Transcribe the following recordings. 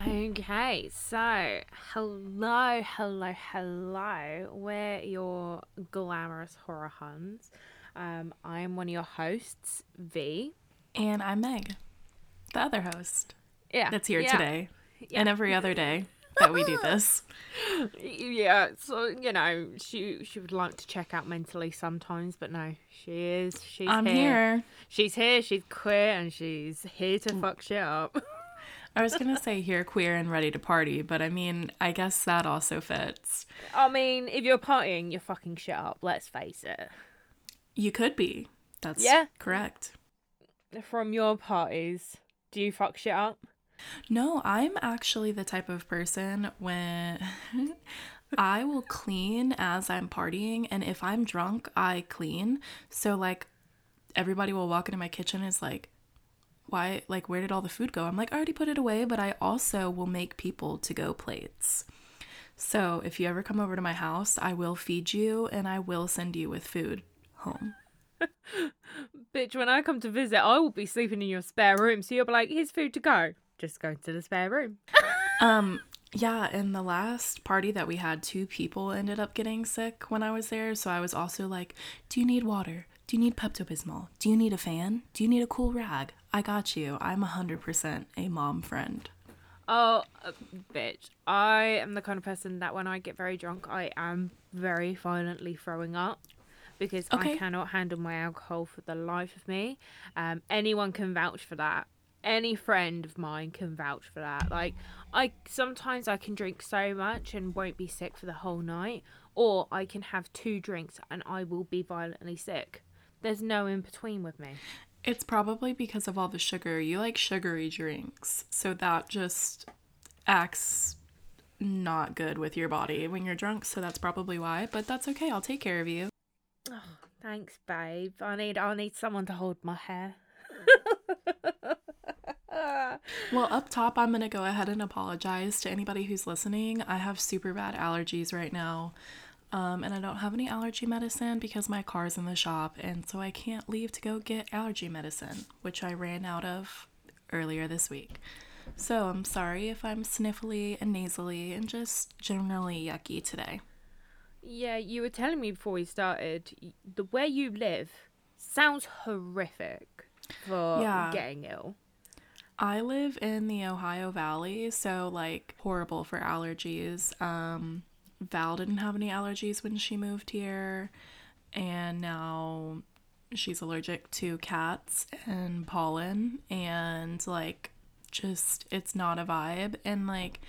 Okay, so hello, hello, hello. We're your glamorous horror huns. Um, I'm one of your hosts, V. And I'm Meg, the other host. Yeah. That's here yeah. today yeah. and every other day that we do this. Yeah, so you know, she she would like to check out mentally sometimes, but no, she is. She's I'm here. here. She's here. She's queer, and she's here to fuck shit up. I was to say here, queer and ready to party, but I mean, I guess that also fits. I mean, if you're partying, you're fucking shit up. Let's face it. You could be. That's Yeah. correct. From your parties, do you fuck shit up? No, I'm actually the type of person when I will clean as I'm partying, and if I'm drunk, I clean. So, like, everybody will walk into my kitchen and is like, why, like, where did all the food go? I'm like, I already put it away, but I also will make people to go plates. So, if you ever come over to my house, I will feed you and I will send you with food home. Bitch, when I come to visit, I will be sleeping in your spare room. So you'll be like, here's food to go. Just go to the spare room. Um, yeah, in the last party that we had, two people ended up getting sick when I was there. So I was also like, Do you need water? Do you need Pepto Bismol? Do you need a fan? Do you need a cool rag? I got you. I'm 100% a mom friend. Oh, uh, bitch. I am the kind of person that when I get very drunk, I am very violently throwing up because I cannot handle my alcohol for the life of me. Um, anyone can vouch for that. Any friend of mine can vouch for that. Like, I sometimes I can drink so much and won't be sick for the whole night, or I can have two drinks and I will be violently sick. There's no in between with me. It's probably because of all the sugar. You like sugary drinks. So that just acts not good with your body when you're drunk. So that's probably why. But that's okay. I'll take care of you. Thanks, babe. I need I need someone to hold my hair. Well, up top, I'm going to go ahead and apologize to anybody who's listening. I have super bad allergies right now. Um, and I don't have any allergy medicine because my car's in the shop, and so I can't leave to go get allergy medicine, which I ran out of earlier this week. So I'm sorry if I'm sniffly and nasally and just generally yucky today. Yeah, you were telling me before we started the where you live sounds horrific for Yeah. getting ill. I live in the Ohio Valley, so like horrible for allergies. Um, Val didn't have any allergies when she moved here, and now she's allergic to cats and pollen, and like just it's not a vibe. And like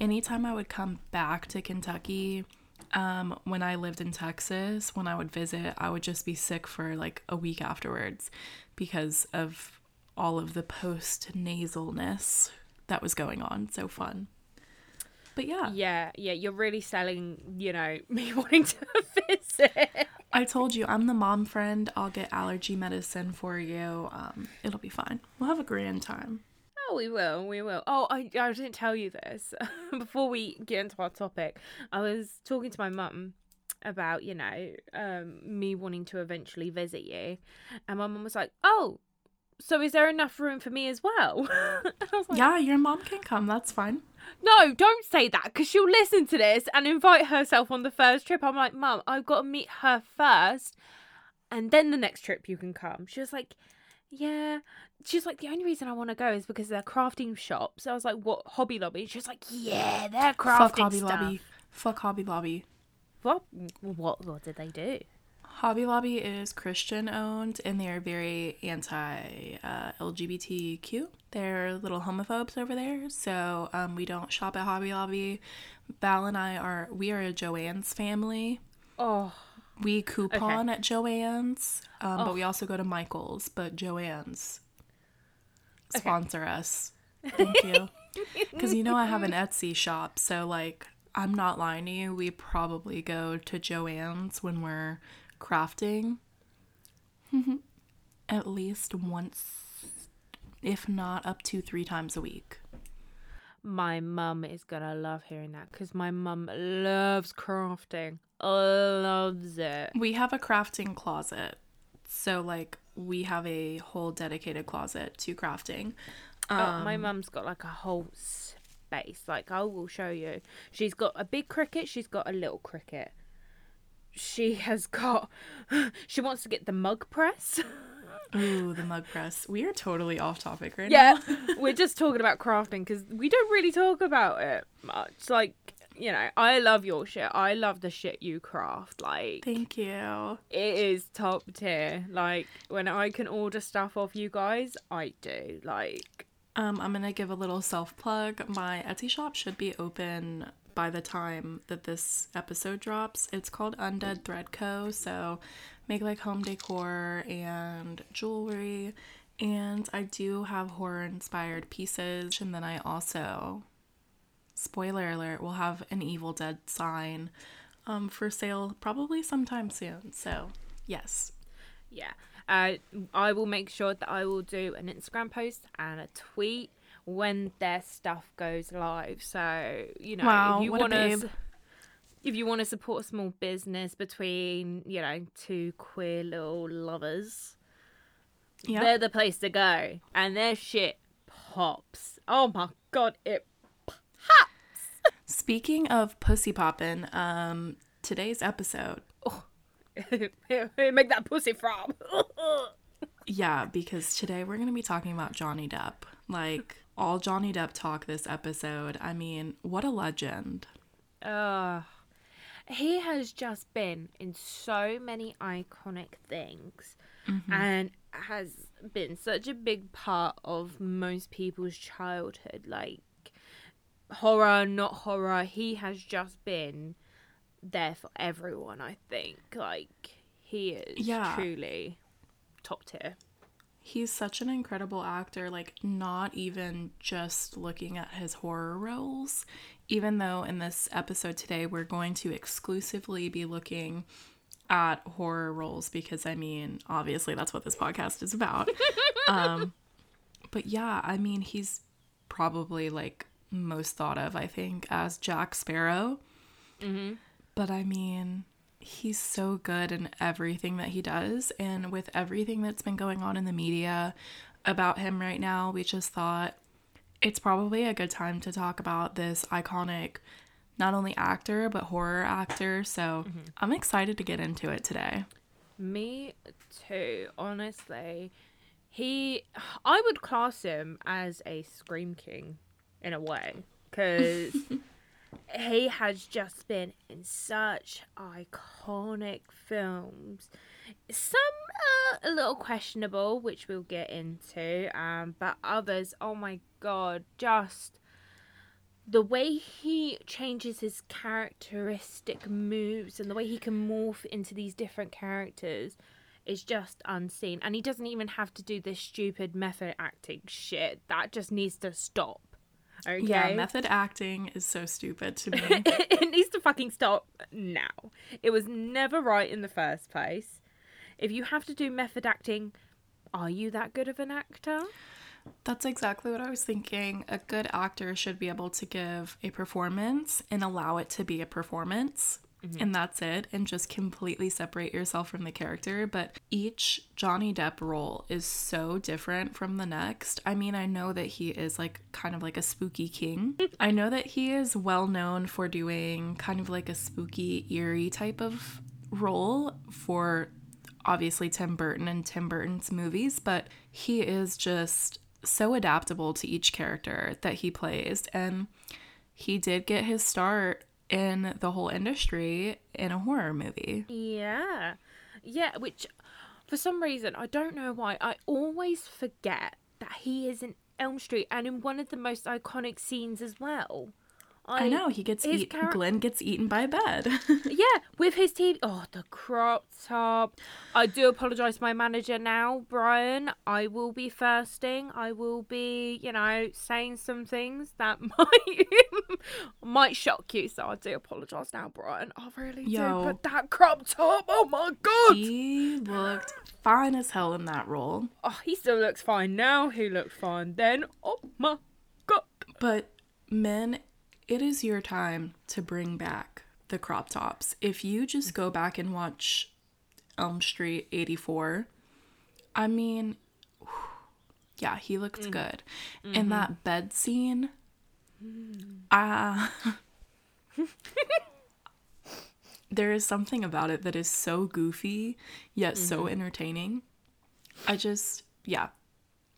anytime I would come back to Kentucky, um, when I lived in Texas, when I would visit, I would just be sick for like a week afterwards because of all of the post nasalness that was going on. So fun. But yeah, Yeah, yeah, you're really selling, you know, me wanting to visit. I told you I'm the mom friend. I'll get allergy medicine for you. Um, it'll be fine. We'll have a grand time. Oh, we will, we will. Oh, I, I didn't tell you this before we get into our topic. I was talking to my mum about, you know, um, me wanting to eventually visit you, and my mum was like, "Oh, so is there enough room for me as well?" and I was like, Yeah, your mom can come. That's fine. No, don't say that because she'll listen to this and invite herself on the first trip. I'm like, Mum, I've got to meet her first, and then the next trip you can come. She was like, Yeah. She's like, The only reason I want to go is because they're crafting shops. I was like, What, Hobby Lobby? She was like, Yeah, they're crafting Fuck Hobby stuff. Lobby. Fuck Hobby Lobby. What? What? What did they do? Hobby Lobby is Christian owned and they are very anti uh, LGBTQ. They're little homophobes over there, so um, we don't shop at Hobby Lobby. Val and I are we are a Joann's family. Oh, We coupon at Joann's, um, but we also go to Michael's. But Joann's sponsor us. Thank you. Because you know I have an Etsy shop, so like I'm not lying to you. We probably go to Joann's when we're crafting, at least once, if not up to three times a week. my mum is gonna love hearing that because my mum loves crafting. Loves it. We have a crafting closet, so like we have a whole dedicated closet to crafting. oh, my Um, mum's got like a whole space. Like I will show you. She's got a big Cricut. She's got a little Cricut. She has got. She wants to get the mug press. Ooh, the mug press. We are totally off topic right Yeah, now. Yeah, we're just talking about crafting because we don't really talk about it much. Like, you know, I love your shit. I love the shit you craft. Like, Thank you. it is top tier. Like, when I can order stuff off you guys, I do. Like, Um, I'm gonna give a little self plug. My Etsy shop should be open by the time that this episode drops. It's called Undead Thread Co. So make like home decor and jewelry. And I do have horror inspired pieces. And then I also, spoiler alert, will have an Evil Dead sign um, for sale probably sometime soon. So, yes. yeah. Uh, I will make sure that I will do an Instagram post and a tweet when their stuff goes live. So, you know, Wow, if you want to. If you want to support a small business between, you know, two queer little lovers, Yeah. they're the place to go. And their shit pops. Oh my god, it pops. Speaking of pussy poppin', um, today's episode make that pussy from. Yeah, because today we're going to be talking about Johnny Depp. Like, all Johnny Depp talk this episode. I mean, what a legend. uh, he has just been in so many iconic things and has been such a big part of most people's childhood. Like, horror, not horror, he has just been there for everyone, I think. Like, he is Yeah. truly top tier. He's such an incredible actor, like, not even just looking at his horror roles. Even though in this episode today, we're going to exclusively be looking at horror roles because, I mean, obviously that's what this podcast is about. um, but yeah, I mean, he's probably like most thought of, I think, as Jack Sparrow. But I mean, he's so good in everything that he does. And with everything that's been going on in the media about him right now, we just thought it's probably a good time to talk about this iconic, not only actor, but horror actor. So mm-hmm. I'm excited to get into it today. Me too, honestly. He, I would class him as a Scream King in a way, because he has just been in such iconic films. Some uh, a little questionable, which we'll get into, um, but others, oh my god, just the way he changes his characteristic moves and the way he can morph into these different characters is just unseen. And he doesn't even have to do this stupid method acting shit. That just needs to stop. Okay? Yeah, method acting is so stupid to me. it needs to fucking stop now. It was never right in the first place. If you have to do method acting, are you that good of an actor? That's exactly what I was thinking. A good actor should be able to give a performance and allow it to be a performance. Mm-hmm. And that's it, and just completely separate yourself from the character. But each Johnny Depp role is so different from the next. I mean, I know that he is like kind of like a spooky king. Mm-hmm. I know that he is well known for doing kind of like a spooky, eerie type of role for obviously Tim Burton and Tim Burton's movies, but he is just so adaptable to each character that he plays. And he did get his start in the whole industry in a horror movie. Yeah. Yeah, which for some reason, I don't know why, I always forget that he is in Elm Street and in one of the most iconic scenes as well. I know he gets his eat- char- Glenn gets eaten by a bed. Yeah, with his TV. Oh, the crop top. I do apologise to my manager now, Brian. I will be thirsting. I will be, you know, saying some things that might might shock you. So I do apologise now, Brian. I really Yo. do. But that crop top, oh my god. he looked fine as hell in that role. Oh, he still looks fine now. He looked fine then. Oh my god. But men, it is your time to bring back the crop tops. If you just go back and watch Elm Street 84, I mean, yeah, he looked mm. good. in mm-hmm. that bed scene, mm. Ah. there is something about it that is so goofy yet so mm-hmm. entertaining. I just yeah.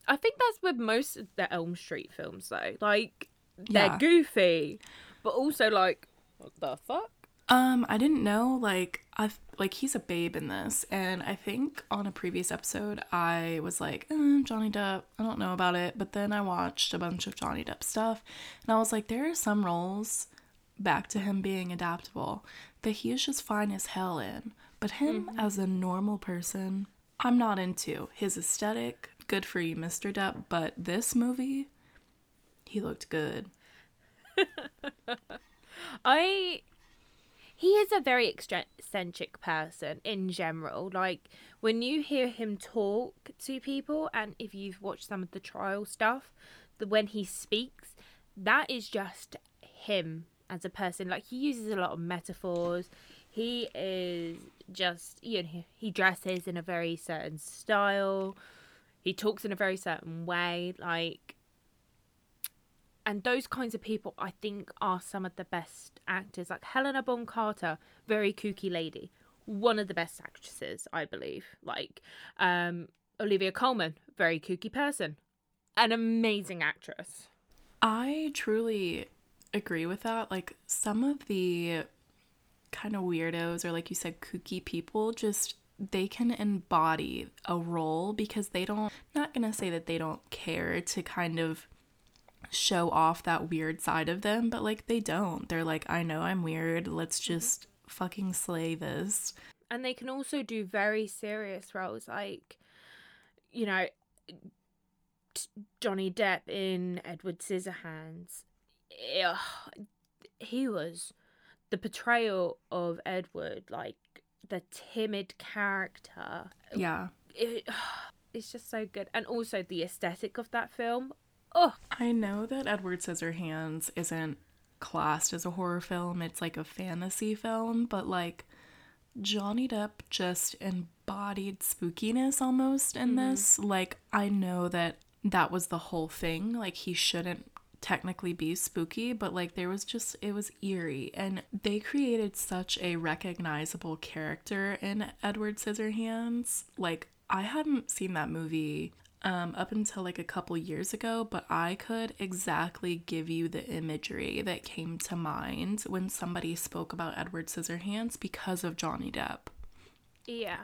I think that's with most of the Elm Street films, though. Like, they're Yeah. goofy, but also like, what the fuck? Um, I didn't know like I've like he's a babe in this, and I think on a previous episode I was like, eh, Johnny Depp, I don't know about it, but then I watched a bunch of Johnny Depp stuff, and I was like, there are some roles, back to him being adaptable, that he is just fine as hell in, but him as a normal person, I'm not into his aesthetic. Good for you, Mr. Depp, but this movie, he looked good. I he is a very eccentric person in general. Like when you hear him talk to people, and if you've watched some of the trial stuff, the when he speaks, that is just him as a person. Like he uses a lot of metaphors. He is just you know he, he dresses in a very certain style. He talks in a very certain way. Like and those kinds of people i think are some of the best actors. Like helena bonham carter very kooky lady. One of the best actresses i believe. Like um olivia colman very kooky person. An amazing actress. I truly agree with that. Like some of the kind of weirdos or like you said kooky people just they can embody a role because they don't not going to say that they don't care to kind of show off that weird side of them, but like they don't. They're like I know I'm weird. Let's mm-hmm. just fucking slay this. and they can also do very serious roles like you know t- johnny depp in edward scissorhands Ugh, he was the portrayal of edward like the timid character Yeah. it, it's just so good and also the aesthetic of that film oh I know that Edward Scissorhands isn't classed as a horror film, it's like a fantasy film, but like Johnny Depp just embodied spookiness almost in mm-hmm. this. Like, I know that that was the whole thing. Like, he shouldn't technically be spooky, but like, there was just, it was eerie. And they created such a recognizable character in Edward Scissorhands. Like, I hadn't seen that movie um, up until like a couple years ago, but I could exactly give you the imagery that came to mind when somebody spoke about Edward Scissorhands because of Johnny Depp. yeah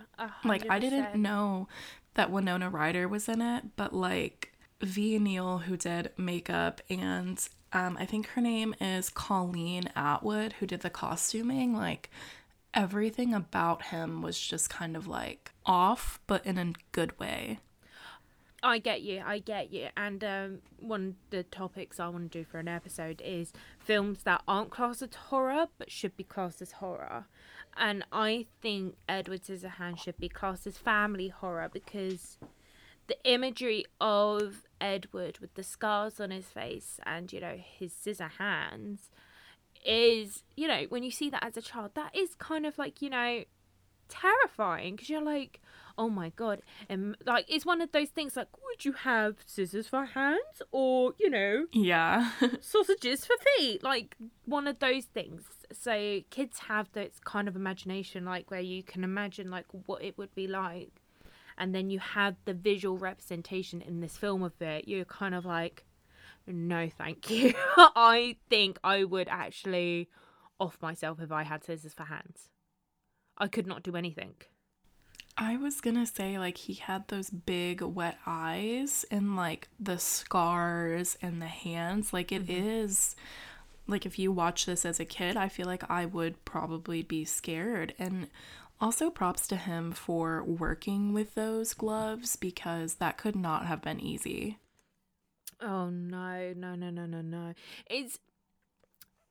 Like, I didn't know that Winona Ryder was in it, but like Ve Neill, who did makeup, and um, I think her name is Colleen Atwood, who did the costuming, like everything about him was just kind of like off, but in a good way. I get you, I get you. And um, one of the topics I want to do for an episode is films that aren't classed as horror but should be classed as horror. And I think Edward Scissorhands should be classed as family horror because the imagery of Edward with the scars on his face and, you know, his scissor hands is, you know, when you see that as a child, that is kind of like, you know, terrifying because you're like, oh my god, and like it's one of those things like, would you have scissors for hands or you know Yeah. sausages for feet? Like one of those things. So kids have this kind of imagination, like where you can imagine like what it would be like, and then you have the visual representation in this film of it. You're kind of like, no, thank you. I think I would actually off myself if I had scissors for hands. I could not do anything. I was gonna say, like, he had those big wet eyes and, like, the scars and the hands. Like, it mm-hmm. is, like, if you watch this as a kid, I feel like I would probably be scared. And also, props to him for working with those gloves because that could not have been easy. Oh no, no, no, no, no, no. It's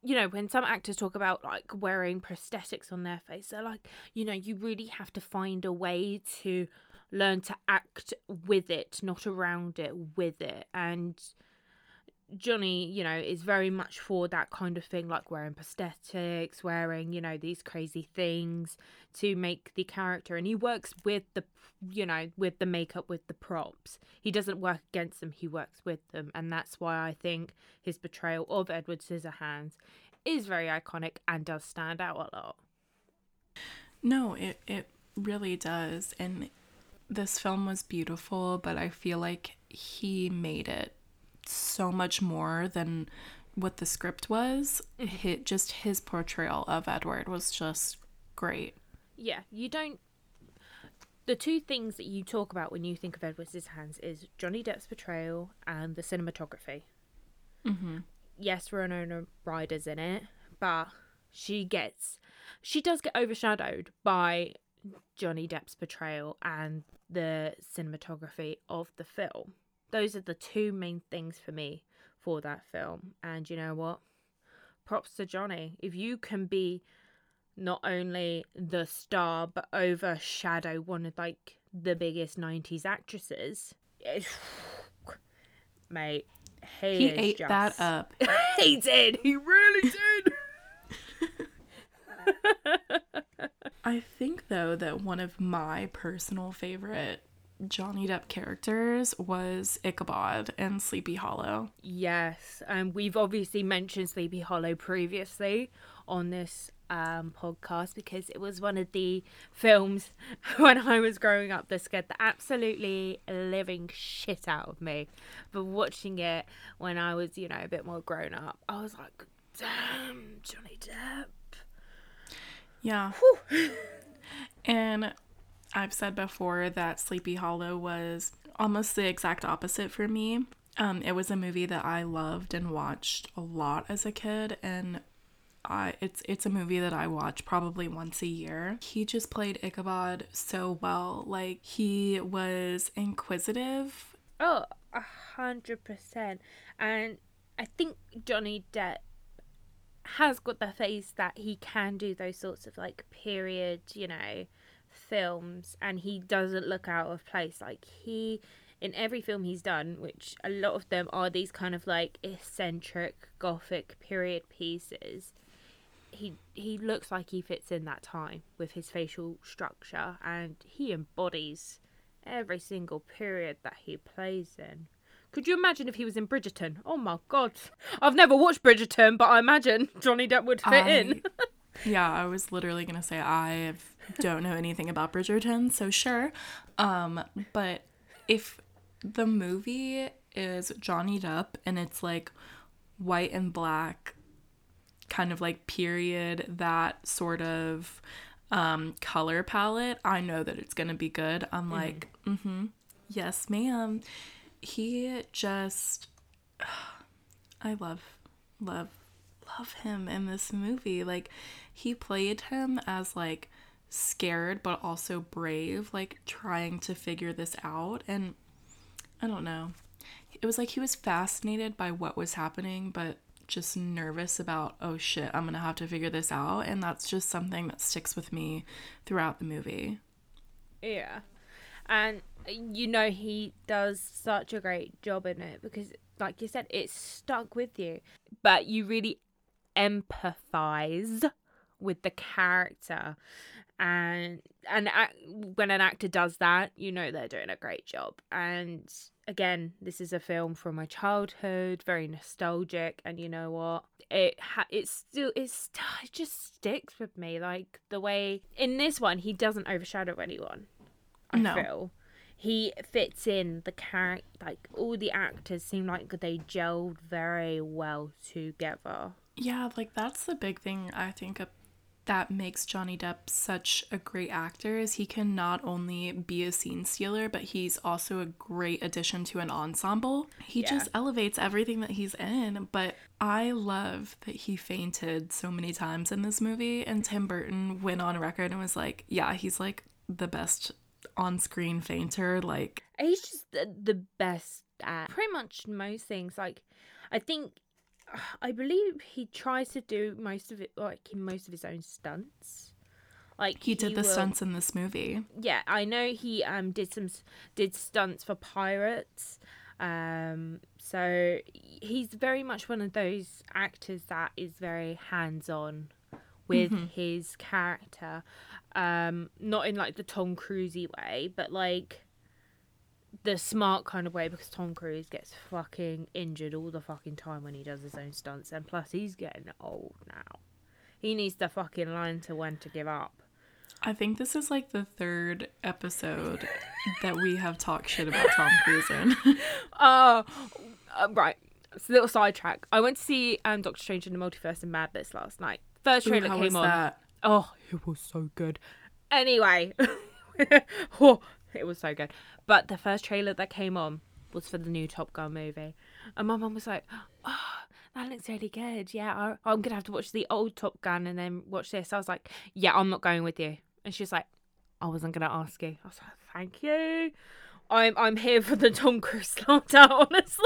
you know, when some actors talk about like wearing prosthetics on their face, they're like, you know, you really have to find a way to learn to act with it, not around it, with it. And Johnny, you know, is very much for that kind of thing, like wearing prosthetics, wearing, you know, these crazy things to make the character. And he works with the, you know, with the makeup, with the props. He doesn't work against them, he works with them. And that's why I think his portrayal of Edward Scissorhands is very iconic and does stand out a lot. No, it, it really does. And this film was beautiful, but I feel like he made it so much more than what the script was. Hit just his portrayal of Edward was just great. Yeah, you don't. The two things that you talk about when you think of Edward's hands is Johnny Depp's portrayal and the cinematography. Mm-hmm. Yes, Winona Ryder's in it, but she gets, she does get overshadowed by Johnny Depp's portrayal and the cinematography of the film. Those are the two main things for me for that film. And you know what? Props to Johnny. If you can be not only the star but overshadow one of like the biggest 90s actresses, mate, he, He ate just... that up. he did. He really did. I think though that one of my personal favorite Johnny Depp characters was Ichabod and Sleepy Hollow. Yes, and um, we've obviously mentioned Sleepy Hollow previously on this um, podcast because it was one of the films when I was growing up that scared the absolutely living shit out of me. But watching it when I was, you know, a bit more grown up, I was like, damn, Johnny Depp. Yeah. and I've said before that Sleepy Hollow was almost the exact opposite for me. Um, it was a movie that I loved and watched a lot as a kid, and I it's it's a movie that I watch probably once a year. He just played Ichabod so well. Like he was inquisitive. Oh, a hundred percent. And I think Johnny Depp has got the face that he can do those sorts of like period, you know, films and he doesn't look out of place. Like he in every film he's done, which a lot of them are these kind of like eccentric gothic period pieces, he he looks like he fits in that time with his facial structure and he embodies every single period that he plays in. Could you imagine if he was in Bridgerton? Oh my god. I've never watched Bridgerton, but I imagine Johnny Depp would fit I- in. Yeah, I was literally gonna say I don't know anything about Bridgerton, so sure. Um, but if the movie is Johnny Depp and it's like white and black, kind of like period, that sort of um, color palette, I know that it's gonna be good. I'm like, mm-hmm, yes, ma'am. He just, I love, love, love him in this movie. Like, he played him as like scared but also brave, like trying to figure this out. And I don't know. It was like he was fascinated by what was happening, but just nervous about, oh shit, I'm gonna have to figure this out. And that's just something that sticks with me throughout the movie. Yeah. And you know he does such a great job in it because like you said it's stuck with you. But you really empathize with the character. And and when an actor does that you know they're doing a great job. And again this is a film from my childhood very nostalgic and you know what? It ha- it's still it's it just sticks with me like the way in this one he doesn't overshadow anyone i No. feel. He fits in the character like all the actors seem like they gelled very well together. Yeah, like that's the big thing I think that makes Johnny Depp such a great actor is he can not only be a scene stealer, but he's also a great addition to an ensemble. He Yeah. just elevates everything that he's in. But I love that he fainted so many times in this movie, and Tim Burton went on record and was like, "Yeah, he's like the best on-screen fainter." Like, he's just the, the best at pretty much most things like i think i believe he tries to do most of it like in most of his own stunts like he did the will- stunts in this movie. yeah i know he um did some did stunts for pirates Um, so he's very much one of those actors that is very hands on with Mhm. his character. Um, not in like the Tom Cruisey way, but like the smart kind of way because Tom Cruise gets fucking injured all the fucking time when he does his own stunts, and plus he's getting old now. He needs to fucking learn to when to give up. I think this is like the third episode that we have talked shit about Tom Cruise in. Oh, uh, right. It's a little sidetrack. I went to see um, Doctor Strange in the Multiverse of Madness last night. First Ooh, trailer how came was on. that? Oh, it was so good. Anyway, oh, it was so good. But the first trailer that came on was for the new Top Gun movie, and my mum was like, "Oh, that looks really good. Yeah, I, I'm gonna have to watch the old Top Gun and then watch this." I was like, "Yeah, I'm not going with you," and she was like, "I wasn't gonna ask you." I was like, "Thank you." I'm I'm here for the Tom Cruise slaughter, honestly.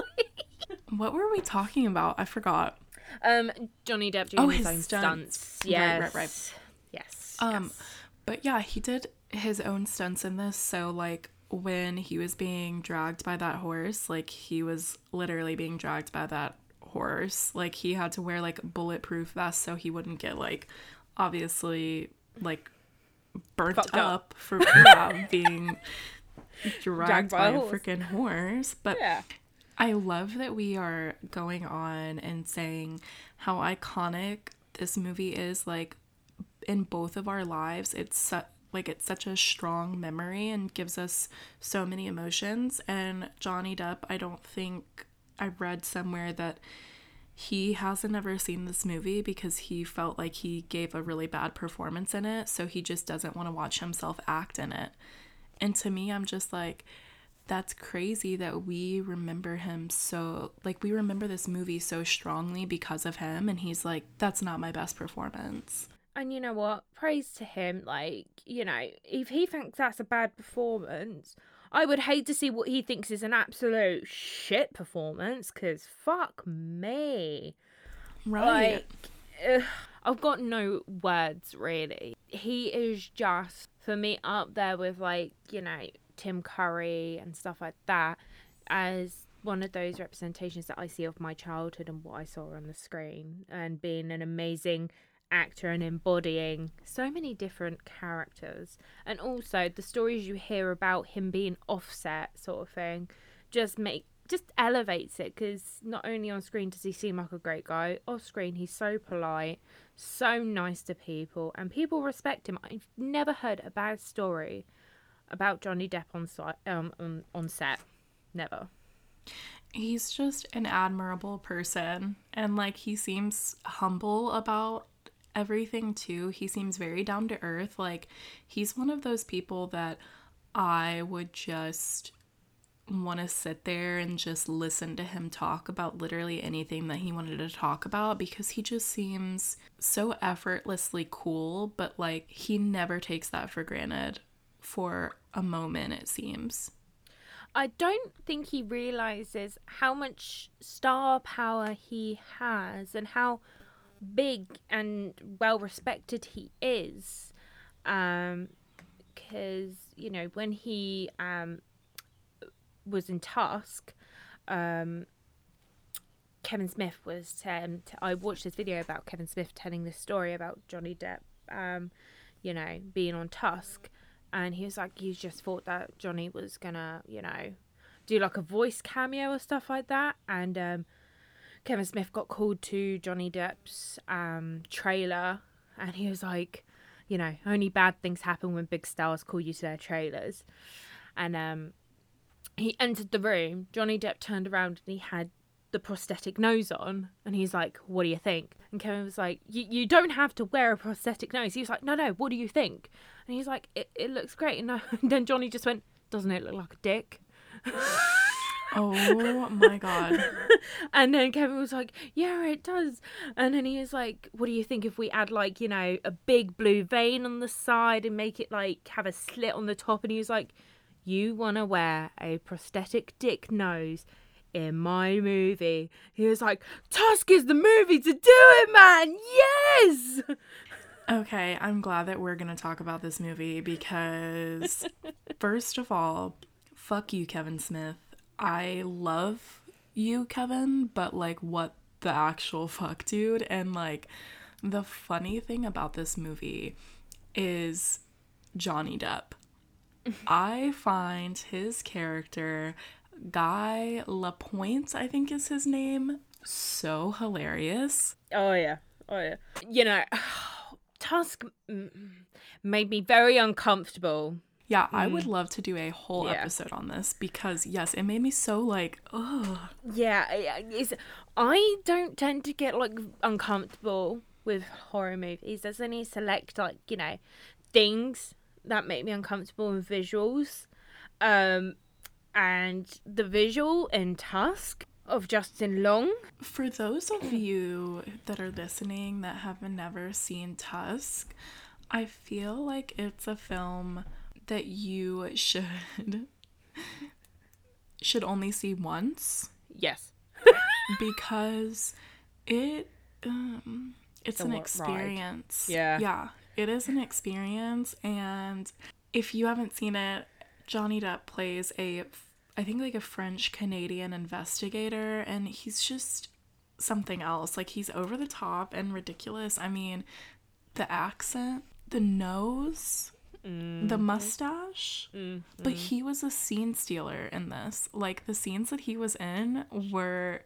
What were we talking about? I forgot. Um, Johnny Depp doing Oh, his, his own stunts. stunts. Right, Yes. right, right. Yes. Um, yes. But yeah, he did his own stunts in this. So, like, when he was being dragged by that horse, like, he was literally being dragged by that horse. Like, he had to wear, like, bulletproof vests so he wouldn't get, like, obviously, like, burnt up, up. for yeah, being dragged, Dragged by, by a freaking horse. But yeah. I love that we are going on and saying how iconic this movie is like in both of our lives. It's su- like it's such a strong memory and gives us so many emotions and Johnny Depp, I don't think I read somewhere that he hasn't ever seen this movie because he felt like he gave a really bad performance in it, so he just doesn't want to watch himself act in it. And to me, I'm just like, that's crazy that we remember him so, like, we remember this movie so strongly because of him. And he's like, that's not my best performance. And you know what? Praise to him. Like, you know, if he thinks that's a bad performance, I would hate to see what he thinks is an absolute shit performance because fuck me. Right. Like, ugh, I've got no words really. He is just, for me, up there with like, you know, Tim Curry and stuff like that as one of those representations that I see of my childhood and what I saw on the screen and being an amazing actor and embodying so many different characters. And also the stories you hear about him being offset sort of thing just make just elevates it because not only on screen does he seem like a great guy off screen he's so polite so nice to people and people respect him. I've never heard a bad story about johnny depp on site um on, on set. Never. He's just an admirable person and like he seems humble about everything too. He seems very down to earth. Like he's one of those people that i would just want to sit there and just listen to him talk about literally anything that he wanted to talk about because he just seems so effortlessly cool but like he never takes that for granted for a moment it seems. I don't think he realizes how much star power he has and how big and well respected he is. Um, because you know when he um was in Tusk, um, Kevin Smith was. Um, t- I watched this video about Kevin Smith telling this story about Johnny Depp. Um, you know, being on Tusk, and he was like, he just thought that Johnny was gonna, you know, do like a voice cameo or stuff like that. And um, Kevin Smith got called to Johnny Depp's um, trailer, and he was like, you know, only bad things happen when big stars call you to their trailers. And um, he entered the room. Johnny Depp turned around and he had the prosthetic nose on, and he's like, "What do you think?" And Kevin was like, "You don't have to wear a prosthetic nose." He was like, "No, no, what do you think?" And he's like, "It it looks great." And, I, and then Johnny just went, "Doesn't it look like a dick?" oh my god And then Kevin was like, "Yeah, it does." And then he was like, "What do you think if we add like you know a big blue vein on the side and make it like have a slit on the top?" And he was like, "You want to wear a prosthetic dick nose?" In my movie, he was like, Tusk is the movie to do it, man. Yes. Okay, I'm glad that we're going to talk about this movie because, first of all, fuck you, Kevin Smith. I love you, Kevin, but like, what the actual fuck, dude? And like, the funny thing about this movie is Johnny Depp. I find his character, Guy Lapointe, I think is his name, so hilarious. Oh yeah, oh yeah. You know, Tusk made me very uncomfortable. Yeah, I would love to do a whole Yeah. episode on this because yes, it made me so like, ugh. Yeah, I- it's, I don't tend to get like uncomfortable with horror movies. There's only select like you know things that make me uncomfortable in visuals, um, and the visual in Tusk of Justin Long. For those of you that are listening that have never seen Tusk, I feel like it's a film that you should should only see once Yes. because it um it's an wa- ride. experience. Yeah. Yeah, it is an experience and if you haven't seen it, Johnny Depp plays a I think like a French Canadian investigator and he's just something else. Like he's over the top and ridiculous. I mean, the accent, the nose, the mustache. But he was a scene stealer in this. Like the scenes that he was in were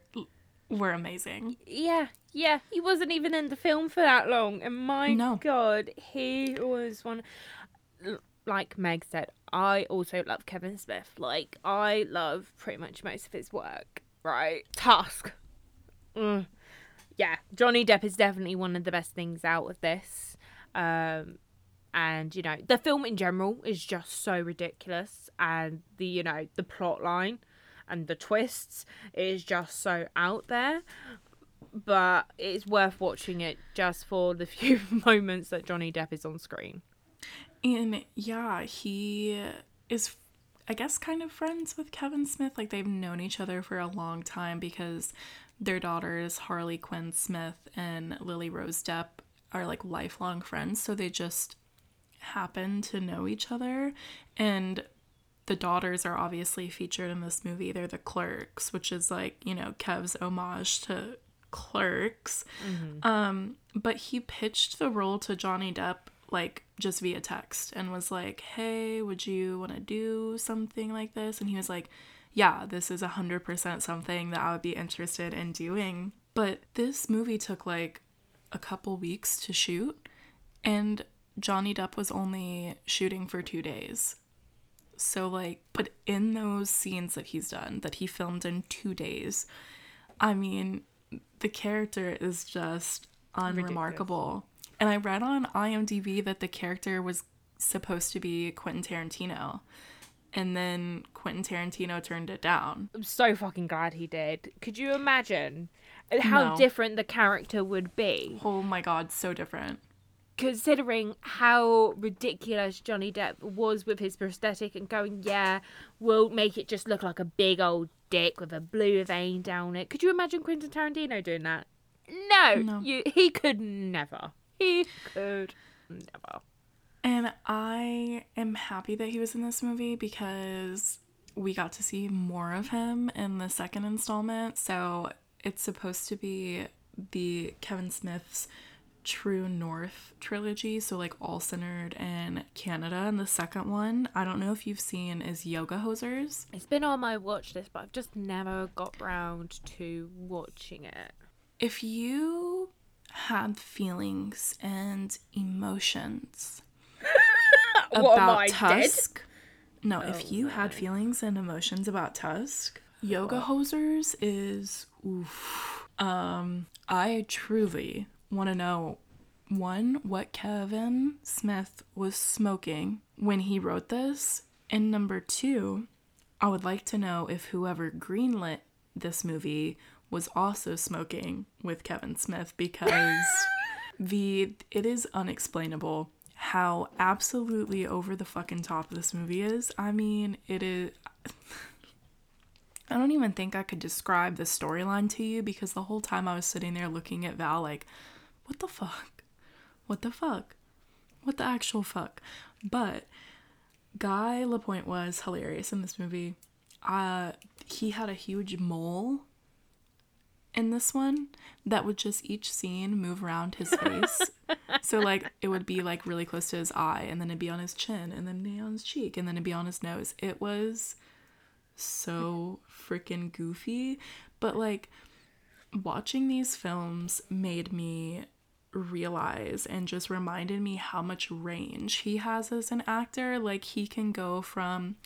were amazing. Yeah, yeah. He wasn't even in the film for that long, and my No. god, he was one. Like Meg said, I also love Kevin Smith. Like I love pretty much most of his work. Right, Tusk. Mm. Yeah, Johnny Depp is definitely one of the best things out of this. Um, and you know the film in general is just so ridiculous, and the you know the plot line and the twists is just so out there but it's worth watching it just for the few moments that Johnny Depp is on screen. And yeah, he is, I guess, kind of friends with Kevin Smith. Like they've known each other for a long time because their daughters, Harley Quinn Smith and Lily Rose Depp, are like lifelong friends. So they just happen to know each other. And the daughters are obviously featured in this movie. They're the clerks, which is like, you know, Kev's homage to clerks. Um, but he pitched the role to Johnny Depp like just via text and was like, "Hey, would you want to do something like this?" And he was like, "Yeah, this is 100% something that I would be interested in doing." But this movie took like a couple weeks to shoot and Johnny Depp was only shooting for 2 days. So like, but in those scenes that he's done that he filmed in 2 days, I mean, the character is just unremarkable. And I read on IMDb that the character was supposed to be Quentin Tarantino. And then Quentin Tarantino turned it down. I'm so fucking glad he did. Could you imagine how No. different the character would be? Oh my god, so different. Considering how ridiculous Johnny Depp was with his prosthetic and going, yeah, we'll make it just look like a big old dick with a blue vein down it. Could you imagine Quentin Tarantino doing that? No, No. You, he could never. He could never. And I am happy that he was in this movie because we got to see more of him in the second installment. So it's supposed to be the Kevin Smith's True North trilogy. So, like, all centered in Canada. And the second one, I don't know if you've seen, is Yoga Hosers. It's been on my watch list, but I've just never got round to watching it. If you had feelings and emotions about Tusk. No, Oh, if you had feelings and emotions about Tusk, Yoga Hosers is oof. Um, I truly want to know one what Kevin Smith was smoking when he wrote this, and number two, I would like to know if whoever greenlit this movie was also smoking with Kevin Smith because the it is unexplainable how absolutely over the fucking top this movie is. I mean, it is I don't even think I could describe the storyline to you because the whole time I was sitting there looking at Val like, what the fuck? What the fuck? What the actual fuck? But Guy Lapointe was hilarious in this movie. Uh, he had a huge mole in this one that would just each scene move around his face. so like it would be like really close to his eye and then it'd be on his chin and then on his cheek and then it'd be on his nose. It was so freaking goofy, but like watching these films made me realize and just reminded me how much range he has as an actor. Like he can go from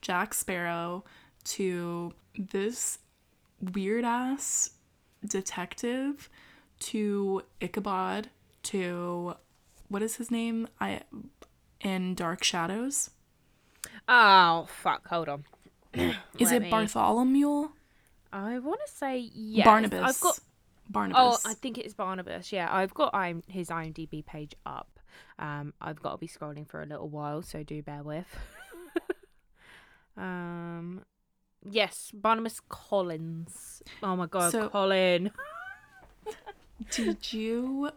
Jack Sparrow to this weird ass detective to Ichabod to what is his name? I in Dark Shadows. Oh fuck! Hold on. Is Let it me- Bartholomew? I want to say yes. Barnabas. I've got. Barnabas. Oh, I think it's Barnabas. Yeah, I've got I'm, his IMDb page up. Um, I've got to be scrolling for a little while, so do bear with. um, yes, Barnabas Collins. Oh my god, So- Colin. Did you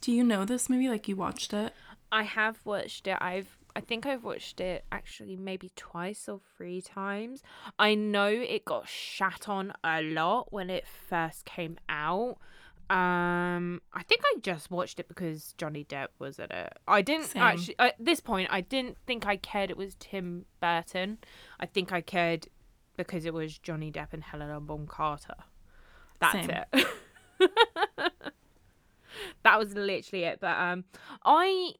do you know this movie? Like you watched it? I have watched it. I've I think I've watched it actually maybe twice or three times. I know it got shat on a lot when it first came out. Um, I think I just watched it because Johnny Depp was in it. I didn't Same. actually at this point. I didn't think I cared it was Tim Burton. I think I cared because it was Johnny Depp and Helena Bonham Carter. That's Same. it. that was literally it. But um, I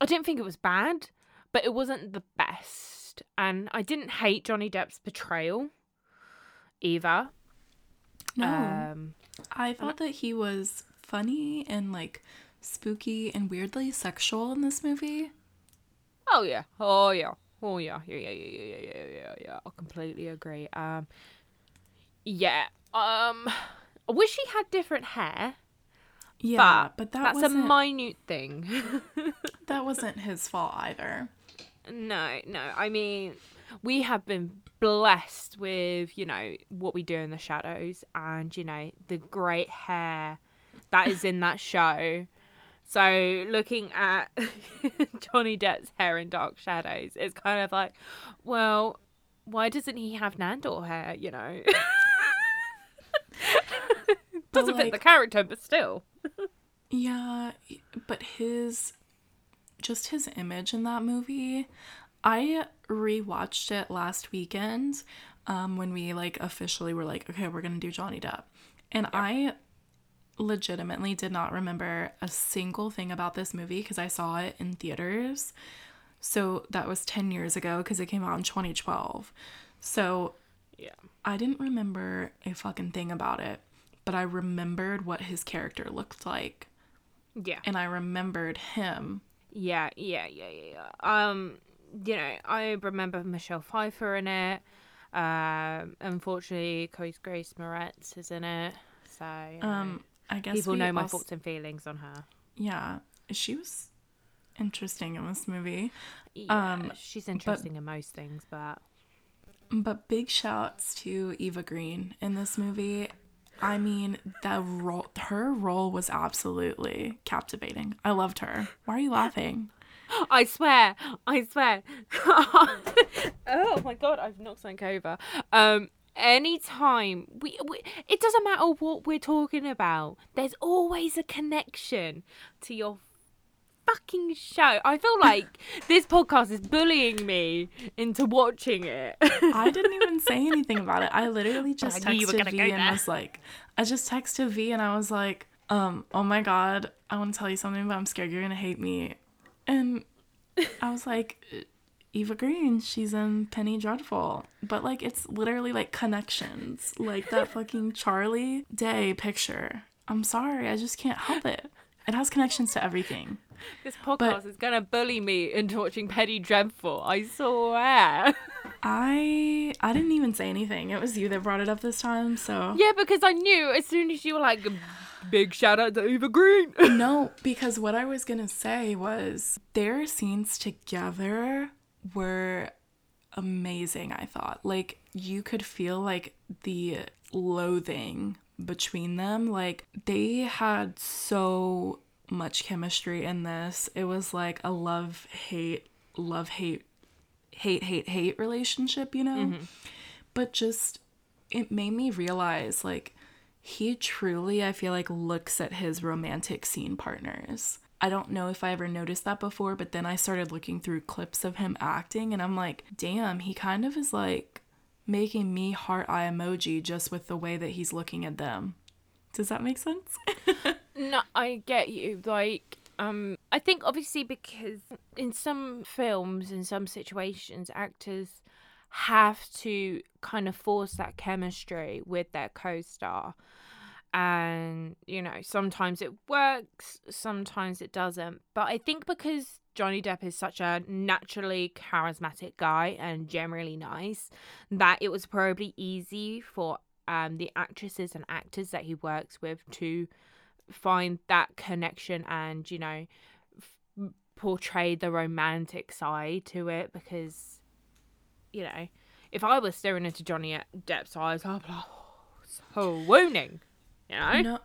I didn't think it was bad, but it wasn't the best. And I didn't hate Johnny Depp's portrayal either. No. Um, I thought that he was funny and like spooky and weirdly sexual in this movie. Oh yeah. Oh yeah. Oh yeah. Yeah yeah yeah yeah yeah yeah yeah. I completely agree. Um yeah. Um I wish he had different hair. Yeah, but, but that that's wasn't... a minute thing. that wasn't his fault either. No, no. I mean, we have been blessed with, you know, what we do in the shadows and, you know, the great hair that is in that show. So looking at Johnny Depp's hair in Dark Shadows, it's kind of like, well, why doesn't he have Nandor hair, you know? Doesn't fit the character, but still. Yeah, but his just his image in that movie. I rewatched it last weekend um, when we like officially were like, okay, we're gonna do Johnny Depp, and I legitimately did not remember a single thing about this movie because I saw it in theaters. So that was 10 years ago because it came out in 2012. So Yeah. I didn't remember a fucking thing about it, but I remembered what his character looked like Yeah. and I remembered him. Yeah, yeah, yeah, yeah. Um, you know, I remember Michelle Pfeiffer in it. Um, unfortunately, Chloe Grace Moretz is in it, so you know, Um, I guess people know my also- thoughts and feelings on her. Yeah, she was interesting in this movie. Yeah, Um, she's interesting in most things, but But big shouts to Eva Green in this movie. I mean, the role, her role was absolutely captivating. I loved her. Why are you laughing? I swear, I swear. oh my god, I've knocked something over. Um, anytime we, we, it doesn't matter what we're talking about. There's always a connection to your fucking show. I feel like this podcast is bullying me into watching it. I didn't even say anything about it. I literally just I knew you were texted V and there. was like, I just texted V and I was like, um, oh my god, I want to tell you something, but I'm scared you're gonna hate me. And I was like, Eva Green, she's in Penny Dreadful. But like, it's literally like connections, like that fucking Charlie Day picture. I'm sorry, I just can't help it. It has connections to everything. this podcast is gonna bully me into watching Penny Dreadful. I swear. I I didn't even say anything. It was you that brought it up this time, so yeah, because I knew as soon as you were like, big shout out to Eva Green. No, because what I was gonna say was their scenes together were amazing, I thought. Like you could feel like the loathing between them. Like they had so much chemistry in this. It was like a love hate, love hate hate, hate, hate relationship, you know? Mm-hmm. But just, it made me realize like, he truly, I feel like, looks at his romantic scene partners. I don't know if I ever noticed that before, but then I started looking through clips of him acting and I'm like, damn, he kind of is like making me heart eye emoji just with the way that he's looking at them. Does that make sense? No, I get you. Like, um, I think obviously because in some films, in some situations, actors have to kind of force that chemistry with their co-star, and you know sometimes it works, sometimes it doesn't. But I think because Johnny Depp is such a naturally charismatic guy and generally nice, that it was probably easy for um the actresses and actors that he works with to find that connection and you know f- portray the romantic side to it because you know if I was staring into Johnny Depp's eyes I'd be like oh, so wooning you know No,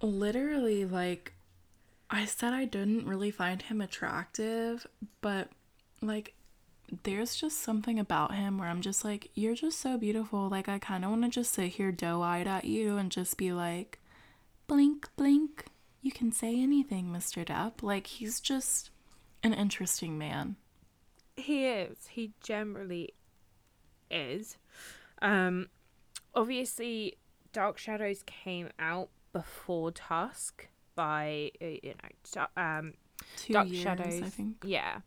literally, like, I said I didn't really find him attractive, but like, there's just something about him where I'm just like, you're just so beautiful. Like, I kind of want to just sit here doe eyed at you and just be like, blink, blink. You can say anything, Mr. Depp. Like, he's just an interesting man. he is he generally is um obviously Dark Shadows came out before Tusk by uh, you know um Two Dark years, Shadows. I think. Yeah.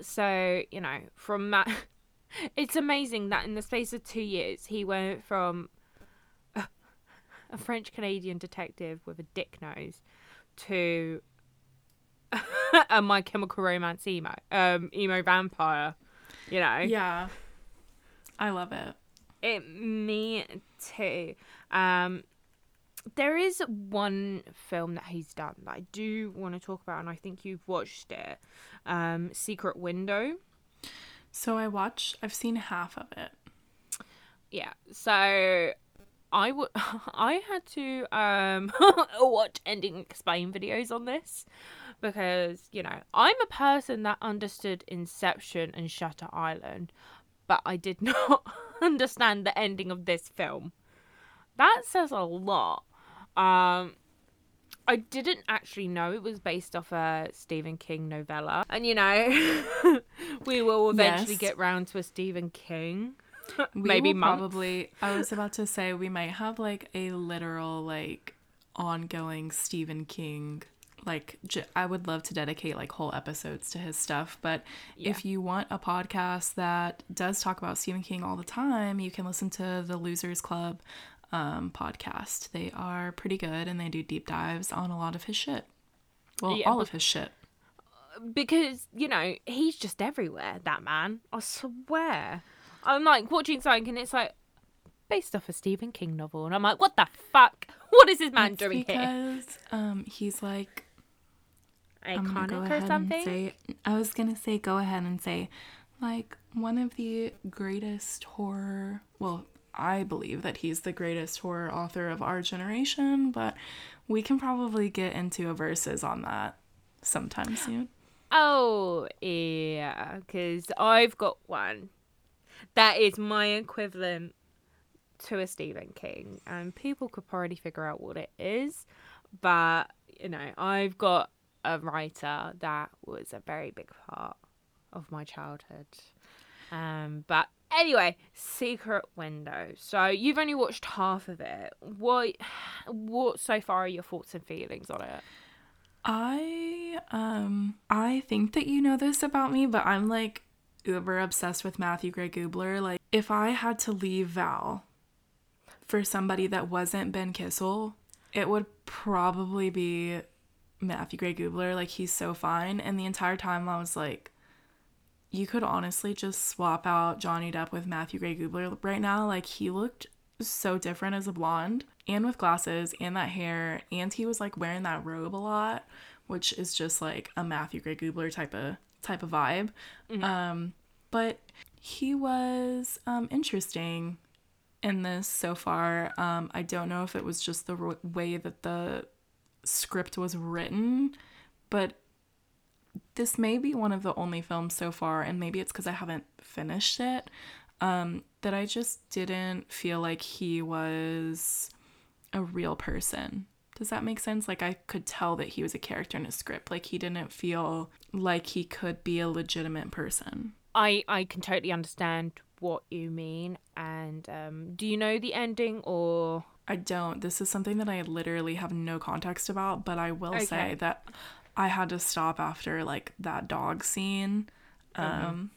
So, you know, from that, it's amazing that in the space of two years, he went from a French Canadian detective with a dick nose to a My Chemical Romance emo, um, emo vampire. You know, Yeah. I love it. it me too. Um, there is one film that he's done that I do want to talk about, and I think you've watched it. Um, Secret Window. So I watched, I've seen half of it. Yeah. So I would I had to um watch ending explain videos on this because, you know, I'm a person that understood Inception and Shutter Island, but I did not understand the ending of this film. That says a lot. Um I didn't actually know it was based off a Stephen King novella. And you know, we will eventually Yes. get round to a Stephen King. Maybe months. probably. I was about to say we might have like a literal like ongoing Stephen King. Like j- I would love to dedicate like whole episodes to his stuff, but if you want a podcast that does talk about Stephen King all the time, you can listen to the Losers Club um, podcast. They are pretty good and they do deep dives on a lot of his shit. Well, Yeah, all of his shit. because you know he's just everywhere. That man, I swear. I'm like watching something, and it's like based off a Stephen King novel, and I'm like, what the fuck? What is this man It's doing here? because um, he's like go Iconic or something? say I was gonna say go ahead and say like one of the greatest horror well I believe that he's the greatest horror author of our generation, but we can probably get into a verses on that sometime soon. Oh yeah, because I've got one that is my equivalent to a Stephen King, and people could probably figure out what it is. But you know, I've got a writer that was a very big part of my childhood. Um, but anyway, Secret Window. So you've only watched half of it. What, what so far are your thoughts and feelings on it? I um I think that you know this about me, but I'm like uber obsessed with Matthew Gray Gubler. Like if I had to leave Val for somebody that wasn't Ben Kissel, it would probably be Matthew Gray Gubler. Like he's so fine. And the entire time I was like, you could honestly just swap out Johnny Depp with Matthew Gray Gubler right now. Like he looked so different as a blonde and with glasses and that hair and he was like wearing that robe a lot which is just like a matthew gray gubler type of type of vibe. Um but he was um interesting in this so far. Um i don't know if it was just the ro- way that the script was written but this may be one of the only films so far, and maybe it's because I haven't finished it, um, that I just didn't feel like he was a real person. Does that make sense? Like, I could tell that he was a character in a script. Like, he didn't feel like he could be a legitimate person. I I can totally understand what you mean. And um, do you know the ending or? I don't. This is something that I literally have no context about, but I will Okay. say that I had to stop after like that dog scene. Um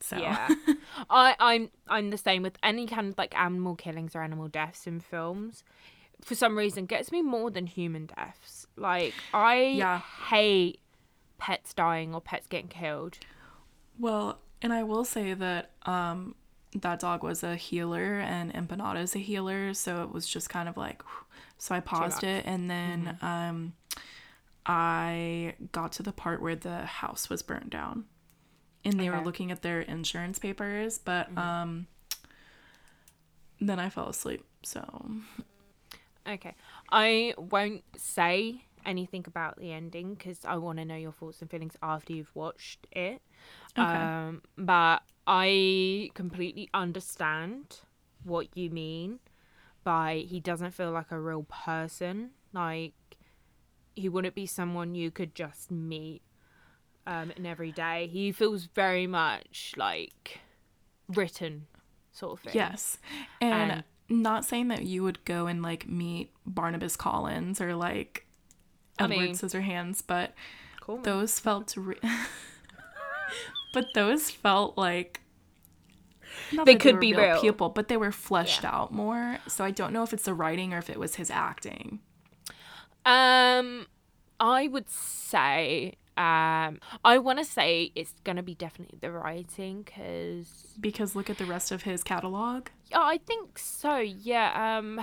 so Mm-hmm. Yeah, I I'm I'm the same with any kind of like animal killings or animal deaths in films. For some reason, gets me more than human deaths. Like I Yeah. hate pets dying or pets getting killed. well, and I will say that um that dog was a heeler and Empanada is a heeler, so it was just kind of like so I paused it and then um I got to the part where the house was burnt down. And they were looking at their insurance papers, but um then I fell asleep. So Okay. I won't say anything about the ending because I want to know your thoughts and feelings after you've watched it. Okay. Um, but I completely understand what you mean by he doesn't feel like a real person. Like he wouldn't be someone you could just meet um, in every day. He feels very much like written, sort of thing. Yes. And, And- not saying that you would go and like meet Barnabas Collins or like I Edward mean- Scissorhands, but Cool. those felt re- but those felt like They could were be real. people, but they were fleshed Yeah. out more. So I don't know if it's the writing or if it was his acting. Um, I would say, um, I want to say it's gonna be definitely the writing, cause Because look at the rest of his catalog. yeah, I think so. Yeah. Um,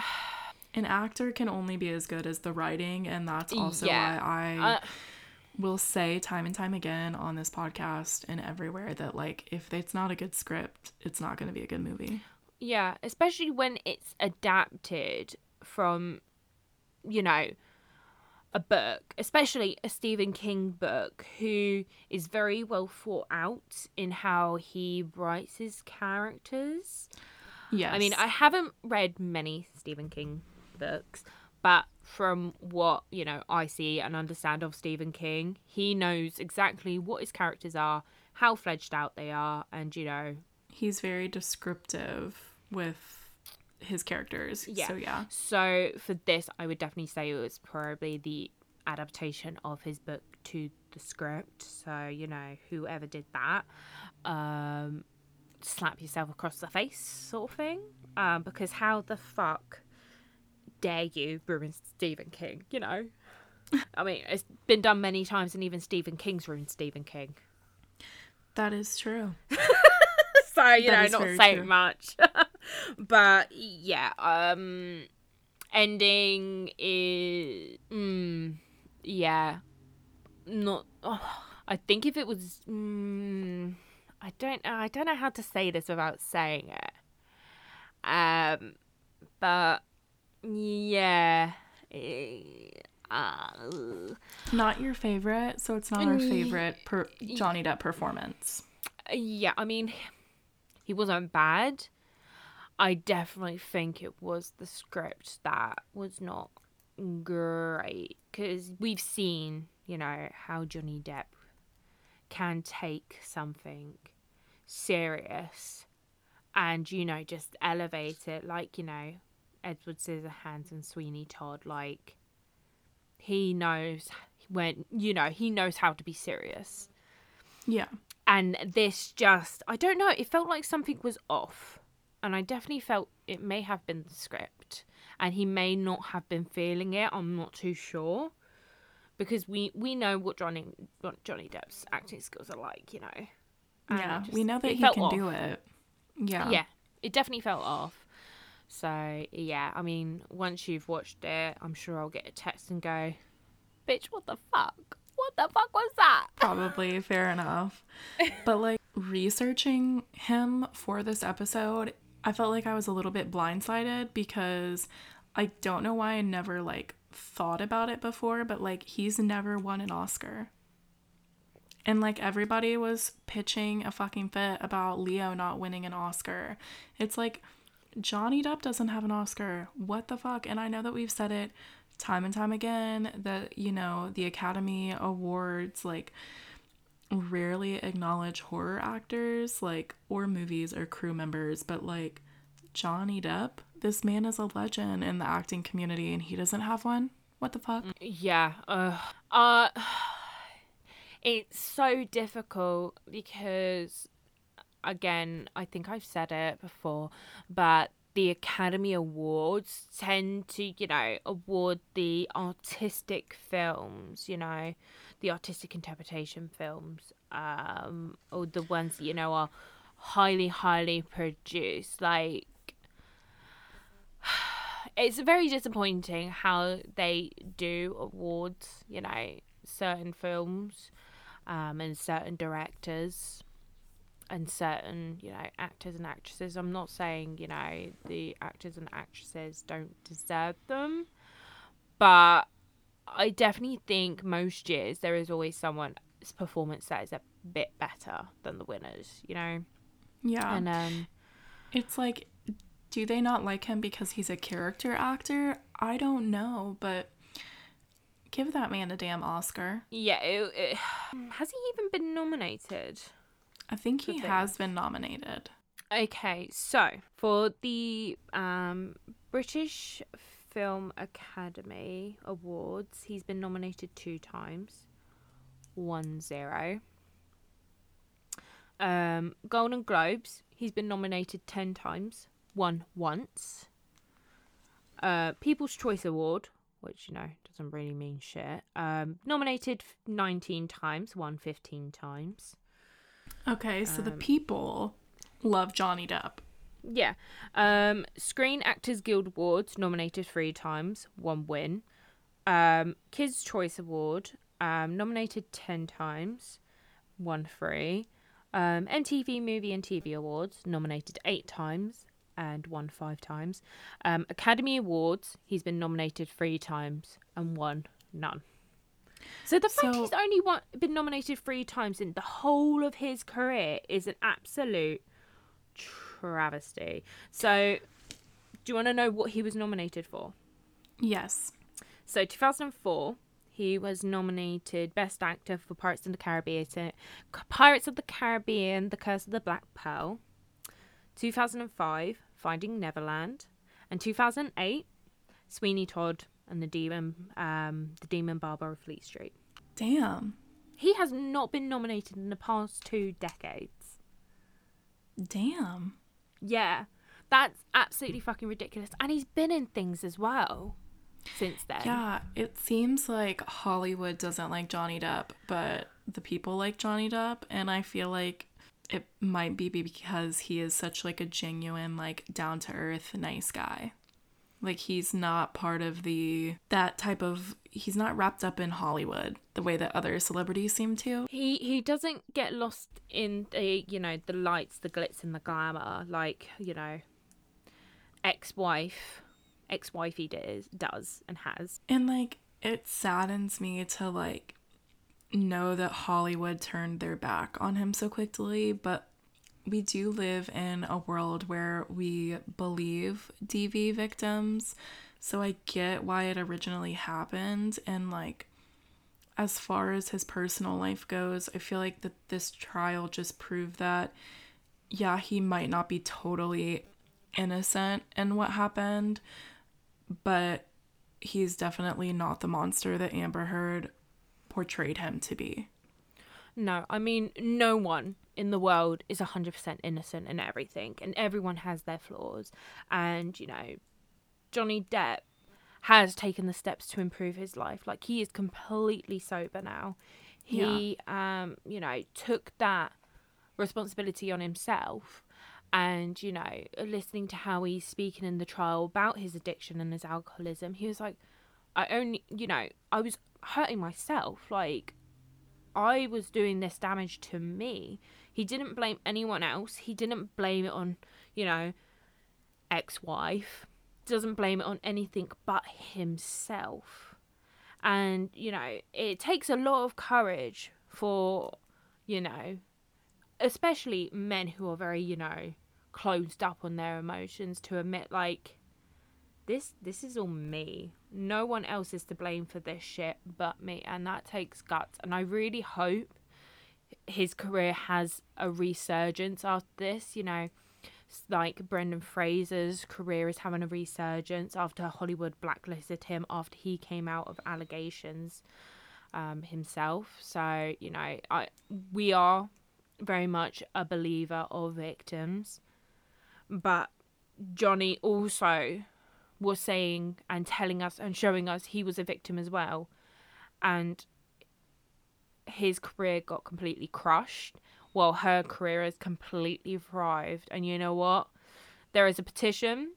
An actor can only be as good as the writing, and that's also Yeah. why I uh, will say time and time again on this podcast and everywhere that like if it's not a good script, it's not going to be a good movie. yeah, especially when it's adapted from, you know, a book, especially a Stephen King book, who is very well thought out in how he writes his characters. Yes. I mean, I haven't read many Stephen King books, but from what, you know, I see and understand of Stephen King, he knows exactly what his characters are, how fledged out they are, and, you know, he's very descriptive with his characters. Yeah. So yeah. so for this, I would definitely say it was probably the adaptation of his book to the script. So, you know, whoever did that, um, slap yourself across the face sort of thing. Um, because how the fuck dare you ruin Stephen King, you know? I mean, it's been done many times, and even Stephen King's ruined Stephen King. That is true. so you That know not saying true. much but yeah um ending is mm, yeah not oh, i think if it was mm, i don't know i don't know how to say this without saying it um but yeah eh, uh, Not your favorite, so it's not our favorite per- Johnny Depp performance. yeah, I mean, he wasn't bad. I definitely think it was the script that was not great because we've seen, you know, how Johnny Depp can take something serious and, you know, just elevate it like, you know, Edward Scissorhands and Sweeney Todd. Like, he knows when, you know, he knows how to be serious Yeah. and this just i don't know it felt like something was off and i definitely felt it may have been the script and he may not have been feeling it i'm not too sure because we we know what johnny what johnny depp's acting skills are like you know And Yeah. it we know that he can off. do it. Yeah. yeah it definitely felt off so yeah i mean once you've watched it i'm sure i'll get a text and go bitch what the fuck what the fuck was that Probably fair enough. But like researching him for this episode, I felt like I was a little bit blindsided because I don't know why I never like thought about it before, but like he's never won an Oscar. And like everybody was pitching a fucking fit about Leo not winning an Oscar. It's like Johnny Depp doesn't have an Oscar. What the fuck? And I know that we've said it time and time again that, you know, the Academy Awards like rarely acknowledge horror actors like or movies or crew members, but like Johnny Depp, this man is a legend in the acting community and he doesn't have one. What the fuck? Yeah. Uh, uh it's so difficult because again, I think I've said it before, but the Academy Awards tend to, you know, award the artistic films, you know, the artistic interpretation films, um, or the ones that, you know, are highly, highly produced. Like, it's very disappointing how they do awards, you know, certain films um, and certain directors and certain you know actors and actresses i'm not saying you know the actors and actresses don't deserve them but i definitely think most years there is always someone's performance that is a bit better than the winners you know Yeah. and um It's like, do they not like him because he's a character actor? I don't know, but give that man a damn Oscar. yeah it, it, has he even been nominated I think he has been nominated. Okay, so for the um, British Film Academy Awards, he's been nominated two times, one zero. Um, Golden Globes, he's been nominated ten times, won once. Uh, People's Choice Award, which you know doesn't really mean shit. Um, nominated nineteen times, won fifteen times. Okay, so the Um, people love Johnny Depp. Yeah. Um, Screen Actors Guild Awards nominated three times, one win. Um, Kids Choice Award um, nominated ten times, one free. Um, MTV Movie and TV Awards nominated eight times and won five times. Um, Academy Awards he's been nominated three times and won none. So the fact So- he's only one, been nominated three times in the whole of his career is an absolute travesty. So, do you want to know what he was nominated for? Yes. So, 2004, he was nominated Best Actor for Pirates of the Caribbean, Pirates of the Caribbean: The Curse of the Black Pearl. 2005, Finding Neverland, and 2008, Sweeney Todd and the Demon, um, the Demon Barber of Fleet Street. Damn. He has not been nominated in the past two decades. Damn. Yeah, that's absolutely fucking ridiculous. And he's been in things as well since then. Yeah, it seems like Hollywood doesn't like Johnny Depp, but the people like Johnny Depp, and I feel like it might be because he is such like a genuine, like down to earth, nice guy. Like he's not part of the that type of he's not wrapped up in Hollywood the way that other celebrities seem to. He he doesn't get lost in the you know the lights, the glitz, and the glamour like you know ex-wife, ex-wifey does does and has. And like it saddens me to like know that Hollywood turned their back on him so quickly, but we do live in a world where we believe DV victims. So I get why it originally happened and like as far as his personal life goes, I feel like that this trial just proved that yeah, he might not be totally innocent in what happened, but he's definitely not the monster that Amber Heard portrayed him to be. No, I mean no one in the world is 100% innocent in everything and everyone has their flaws. And you know Johnny Depp has taken the steps to improve his life. Like he is completely sober now. He um you know took that responsibility on himself and you know listening to how he's speaking in the trial about his addiction and his alcoholism he was like i only you know i was hurting myself. Like i was doing this damage to me he didn't blame anyone else. He didn't blame it on you know ex-wife. Doesn't blame it on anything but himself. And you know it takes a lot of courage for you know, especially men who are very, you know, closed up on their emotions to admit like this this is all me. No one else is to blame for this shit but me. And that takes guts. And I really hope his career has a resurgence after this, you know, like Brendan Fraser's career is having a resurgence after Hollywood blacklisted him after he came out of allegations um, himself. So you know, I we are very much a believer of victims, but Johnny also was saying and telling us and showing us he was a victim as well, and his career got completely crushed while her career has completely thrived. And you know what? There is a petition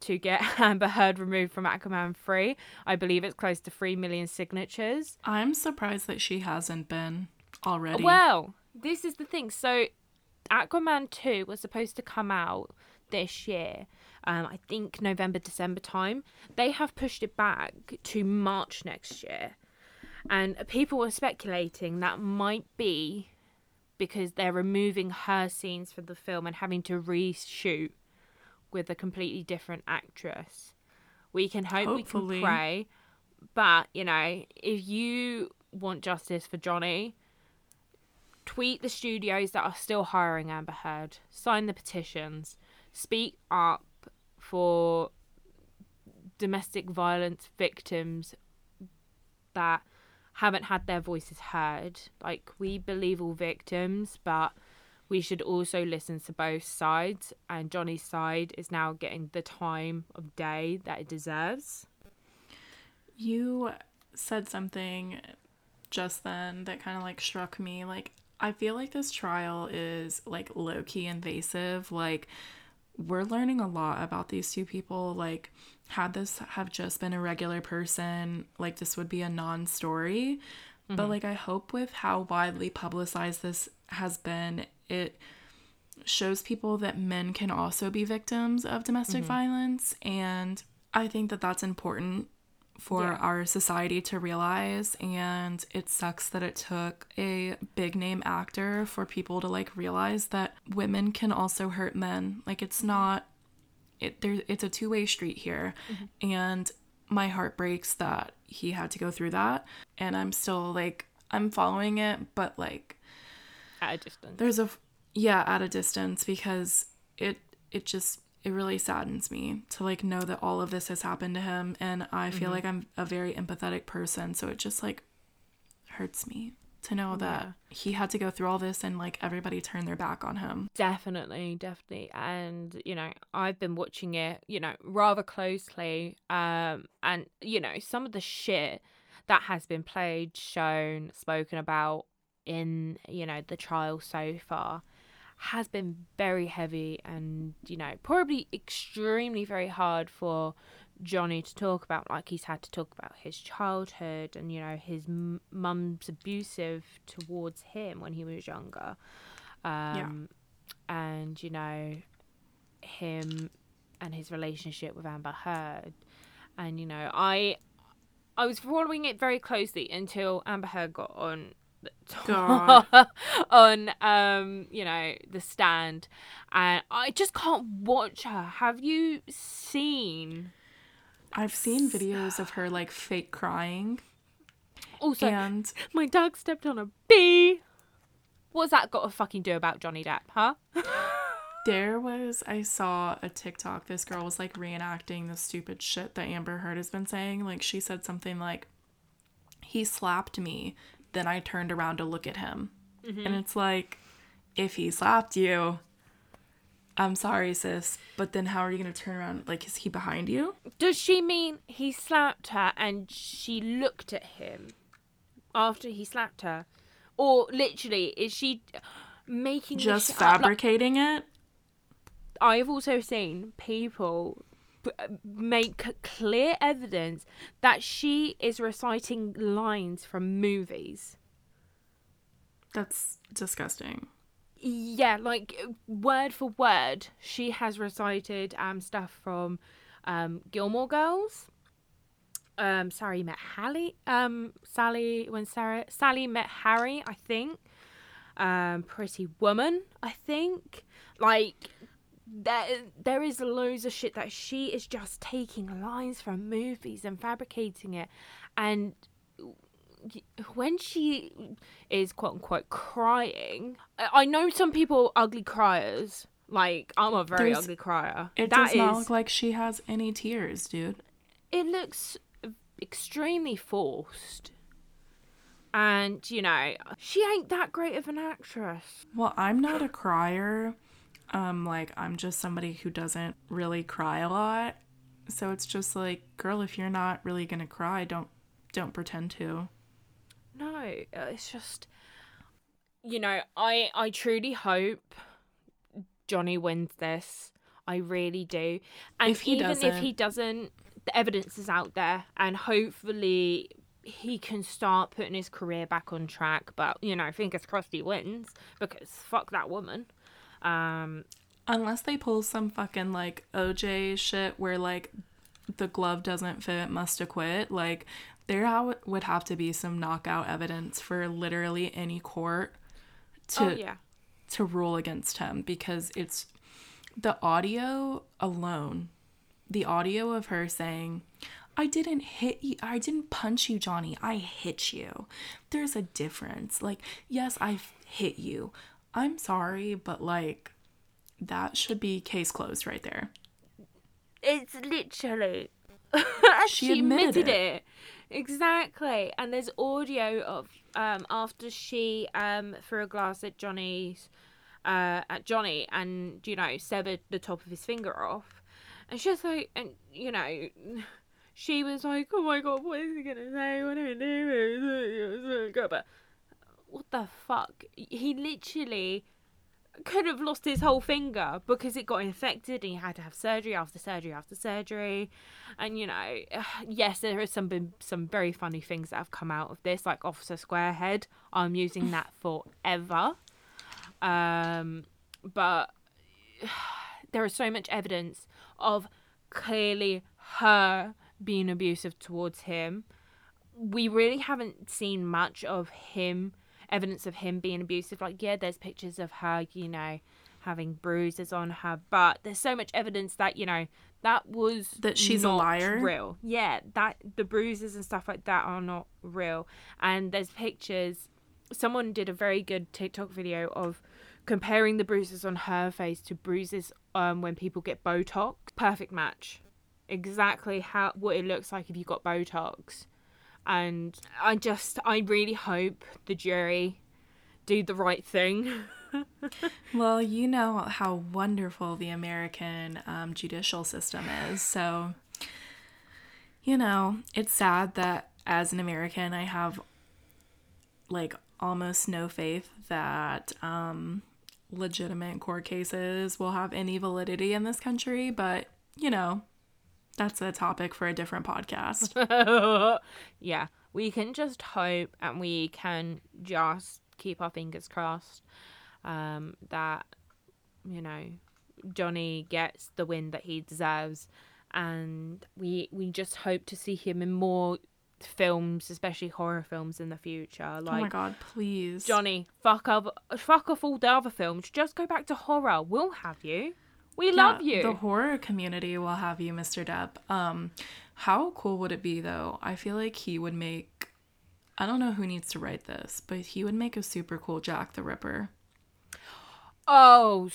to get Amber Heard removed from Aquaman 3. I believe it's close to 3 million signatures. I'm surprised that she hasn't been already. Well, this is the thing. So, Aquaman 2 was supposed to come out this year. Um, I think November, December time. They have pushed it back to March next year. And people were speculating that might be because they're removing her scenes from the film and having to reshoot with a completely different actress. We can hope, Hopefully. we can pray, but you know, if you want justice for Johnny, tweet the studios that are still hiring Amber Heard, sign the petitions, speak up for domestic violence victims that haven't had their voices heard. Like, we believe all victims, but we should also listen to both sides. And Johnny's side is now getting the time of day that it deserves. You said something just then that kind of like struck me. Like, I feel like this trial is like low key invasive. Like, we're learning a lot about these two people. Like, had this have just been a regular person, like, this would be a non story. Mm-hmm. But, like, I hope with how widely publicized this has been, it shows people that men can also be victims of domestic mm-hmm. violence. And I think that that's important for yeah. our society to realize and it sucks that it took a big name actor for people to like realize that women can also hurt men like it's not it there it's a two-way street here. Mm-hmm. and my heart breaks that he had to go through that. And i'm still like i'm following it but like at a distance. there's a yeah at a distance because it it just it really saddens me to like know that all of this has happened to him. And I feel mm-hmm. like I'm a very empathetic person. So it just like hurts me to know that yeah. he had to go through all this and like everybody turned their back on him. Definitely, definitely. And you know, I've been watching it, you know, rather closely um and you know, some of the shit that has been played, shown, spoken about in, you know, the trial so far has been very heavy and, you know, probably extremely very hard for Johnny to talk about. Like, he's had to talk about his childhood and, you know, his m- mum's abusive towards him when he was younger. Um, yeah. And, you know, him and his relationship with Amber Heard. And, you know, I. I was following it very closely until Amber Heard got on on um you know the stand and i just can't watch her have you seen i've seen videos of her like fake crying. Also and my dog stepped on a bee. What's that got to fucking do about johnny depp huh? There was i saw a tiktok this girl was like reenacting the stupid shit that amber heard has been saying. Like she said something like he slapped me then I turned around to look at him. Mm-hmm. And it's like, if he slapped you, I'm sorry, sis, but then how are you going to turn around? Like, is he behind you? Does she mean he slapped her and she looked at him after he slapped her? Or literally, is she making just fabricating like, it? I've also seen people uh, make clear evidence that she is reciting lines from movies. That's disgusting. Yeah, like word for word, she has recited um stuff from um Gilmore Girls. Um, Sally met Hallie. Um, Sally when Sarah Sally met Harry, I think. um, Pretty Woman, I think. Like there there is loads of shit that she is just taking lines from movies and fabricating it and when she is quote unquote crying i know some people are ugly criers like i'm a very There's- ugly crier It That does not look like she has any tears, dude. it looks extremely forced and you know she ain't that great of an actress Well, I'm not a crier. Um, like I'm just somebody who doesn't really cry a lot. So it's just like, girl, if you're not really gonna cry, don't don't pretend to. No, uh, it's just you know, I I truly hope Johnny wins this. I really do. And If he even if doesn't- he doesn't, the evidence is out there and hopefully he can start putting his career back on track, but you know, fingers crossed he wins because fuck that woman. Um Unless they pull some fucking like OJ shit where like the glove doesn't fit, must acquit. Like there would have to be some knockout evidence for literally any court oh, to oh yeah. to rule against him because it's the audio alone, the audio of her saying, I didn't hit you. I didn't punch you, Johnny. I hit you. There's a difference. Like, yes, I hit you. I'm sorry, but like, that should be case closed right there. It's literally. She she, admitted admitted, it. it. Exactly. And there's audio of um after she um threw a glass at Johnny's uh at Johnny and you know severed the top of his finger off. And she's like and you know she was like, Oh my god, what is he gonna say? What do we do? But what the fuck? He literally could have lost his whole finger because it got infected and he had to have surgery after surgery after surgery. And you know yes there are some been some very funny things that have come out of this like officer squarehead. I'm using that forever. Um but there is so much evidence of clearly her being abusive towards him. We really haven't seen much of him evidence of him being abusive. Like yeah there's pictures of her you know having bruises on her but there's so much evidence that you know that was That she's a liar? real. Yeah that the bruises and stuff like that are not real. And there's pictures someone did a very good tiktok video of comparing the bruises on her face to bruises um when people get botox. Perfect match. Exactly how what it looks like if you got botox and i just i really hope the jury do the right thing Well, you know how wonderful the American um, judicial system is. So, you know, it's sad that as an American, I have like almost no faith that um, legitimate court cases will have any validity in this country. But, you know, that's a topic for a different podcast. yeah we can just hope and we can just keep our fingers crossed um that you know johnny gets the win that he deserves. And we we just hope to see him in more films especially horror films in the future. Like oh my God, please. johnny fuck off fuck off all the other films. Just go back to horror. We'll have you we Yeah, love you The horror community will have you, Mr. Depp. Um, how cool would it be though? I feel like he would make. I don't know who needs to write this, but he would make a super cool Jack the Ripper oh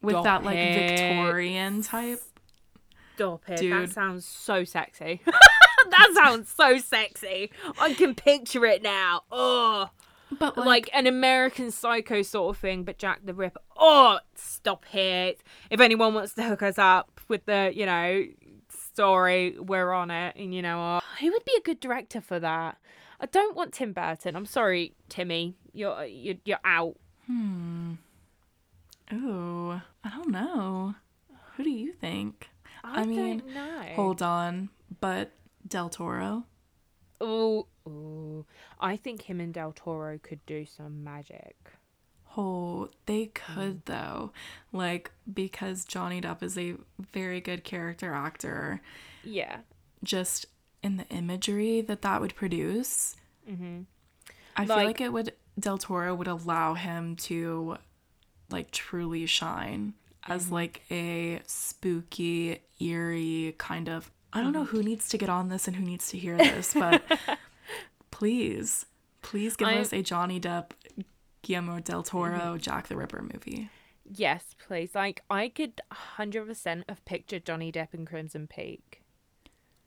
with that like it. Victorian type. Stop it. Dude. That sounds so sexy. that sounds so sexy. I can picture it now. Oh, But like, like, an American Psycho sort of thing, but Jack the Ripper. Oh, stop it. If anyone wants to hook us up with the, you know, story, we're on it. And you know what? Who would be a good director for that? I don't want Tim Burton. I'm sorry, Timmy. You're you're, you're out. Hmm. Ooh, I don't know. Who do you think? I, I mean, don't know. Hold on, but Del Toro. Ooh, ooh. I think him and Del Toro could do some magic. Oh, they hmm. could though. Like because Johnny Depp is a very good character actor. Yeah. just in the imagery that that would produce, Mm-hmm. I feel Like- like it would Del Toro would allow him to like truly shine as mm-hmm. like a spooky, eerie kind of. I don't know mm-hmm. who needs to get on this and who needs to hear this, but please, please give I- us a Johnny Depp, Guillermo del Toro, mm-hmm. Jack the Ripper movie. Yes, please. Like I could hundred percent have pictured Johnny Depp in Crimson Peak.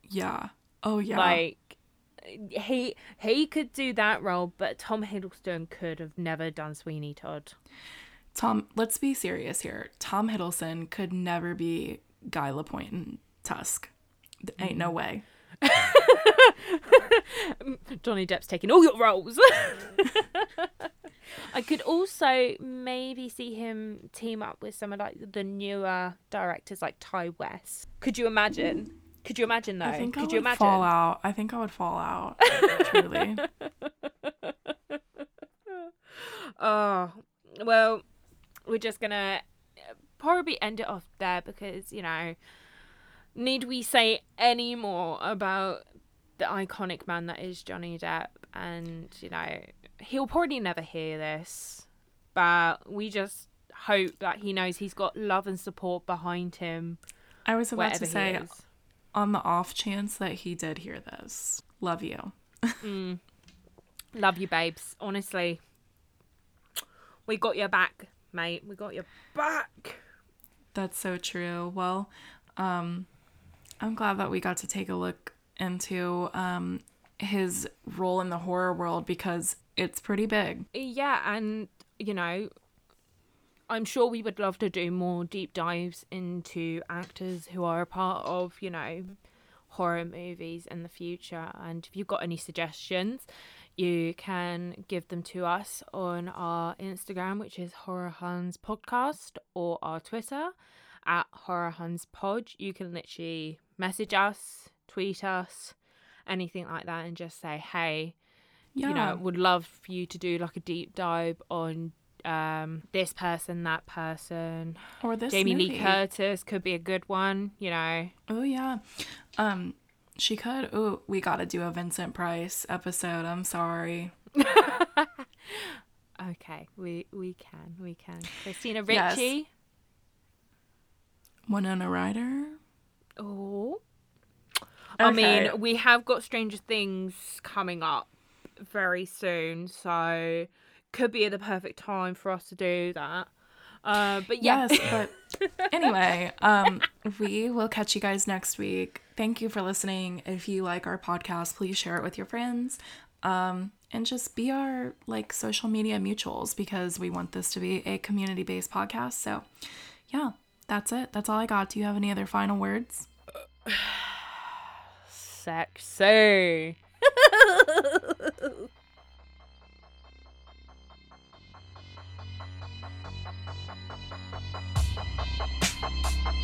Yeah. Oh yeah. Like he he could do that role, but Tom Hiddleston could have never done Sweeney Todd. Tom, let's be serious here. Tom Hiddleston could never be Guy Lapointe in Tusk. Ain't no mm-hmm. way. Johnny Depp's taking all your roles. I could also maybe see him team up with some of like the newer directors like Ti West. Could you imagine? Could you imagine though? I think Could I would you imagine? fall out. I think I would fall out. truly. Oh, well, we're just gonna probably end it off there because, you know, need we say any more about the iconic man that is Johnny Depp? And, you know, he'll probably never hear this, but we just hope that he knows he's got love and support behind him I was about to say, on the off chance that he did hear this, love you. Love you, babes. Honestly, we got your back, mate. We got your back. That's so true. Well, um, I'm glad that we got to take a look into um, his role in the horror world because it's pretty big. Yeah, and you know, I'm sure we would love to do more deep dives into actors who are a part of, you know, horror movies in the future. And if you've got any suggestions, you can give them to us on our Instagram, which is Horror Podcast, or our Twitter at Horror Pod. You can literally message us, tweet us, anything like that, and just say, hey, Yeah. you know, would love for you to do like a deep dive on um this person, that person. or this Jamie movie. Lee Curtis could be a good one, you know. Oh yeah. Um she could. Oh, we got to do a Vincent Price episode. I'm sorry. Okay, we we can, we can. Christina Yes. Ricci. Winona Ryder. Oh. I mean, we have got Stranger Things coming up very soon, so could be the perfect time for us to do that. Uh, but yeah, Yes, but anyway, um, we will catch you guys next week. Thank you for listening. If you like our podcast, please share it with your friends. Um, and just be our like social media mutuals because we want this to be a community based podcast. So yeah, that's it. That's all I got. Do you have any other final words? Sexy.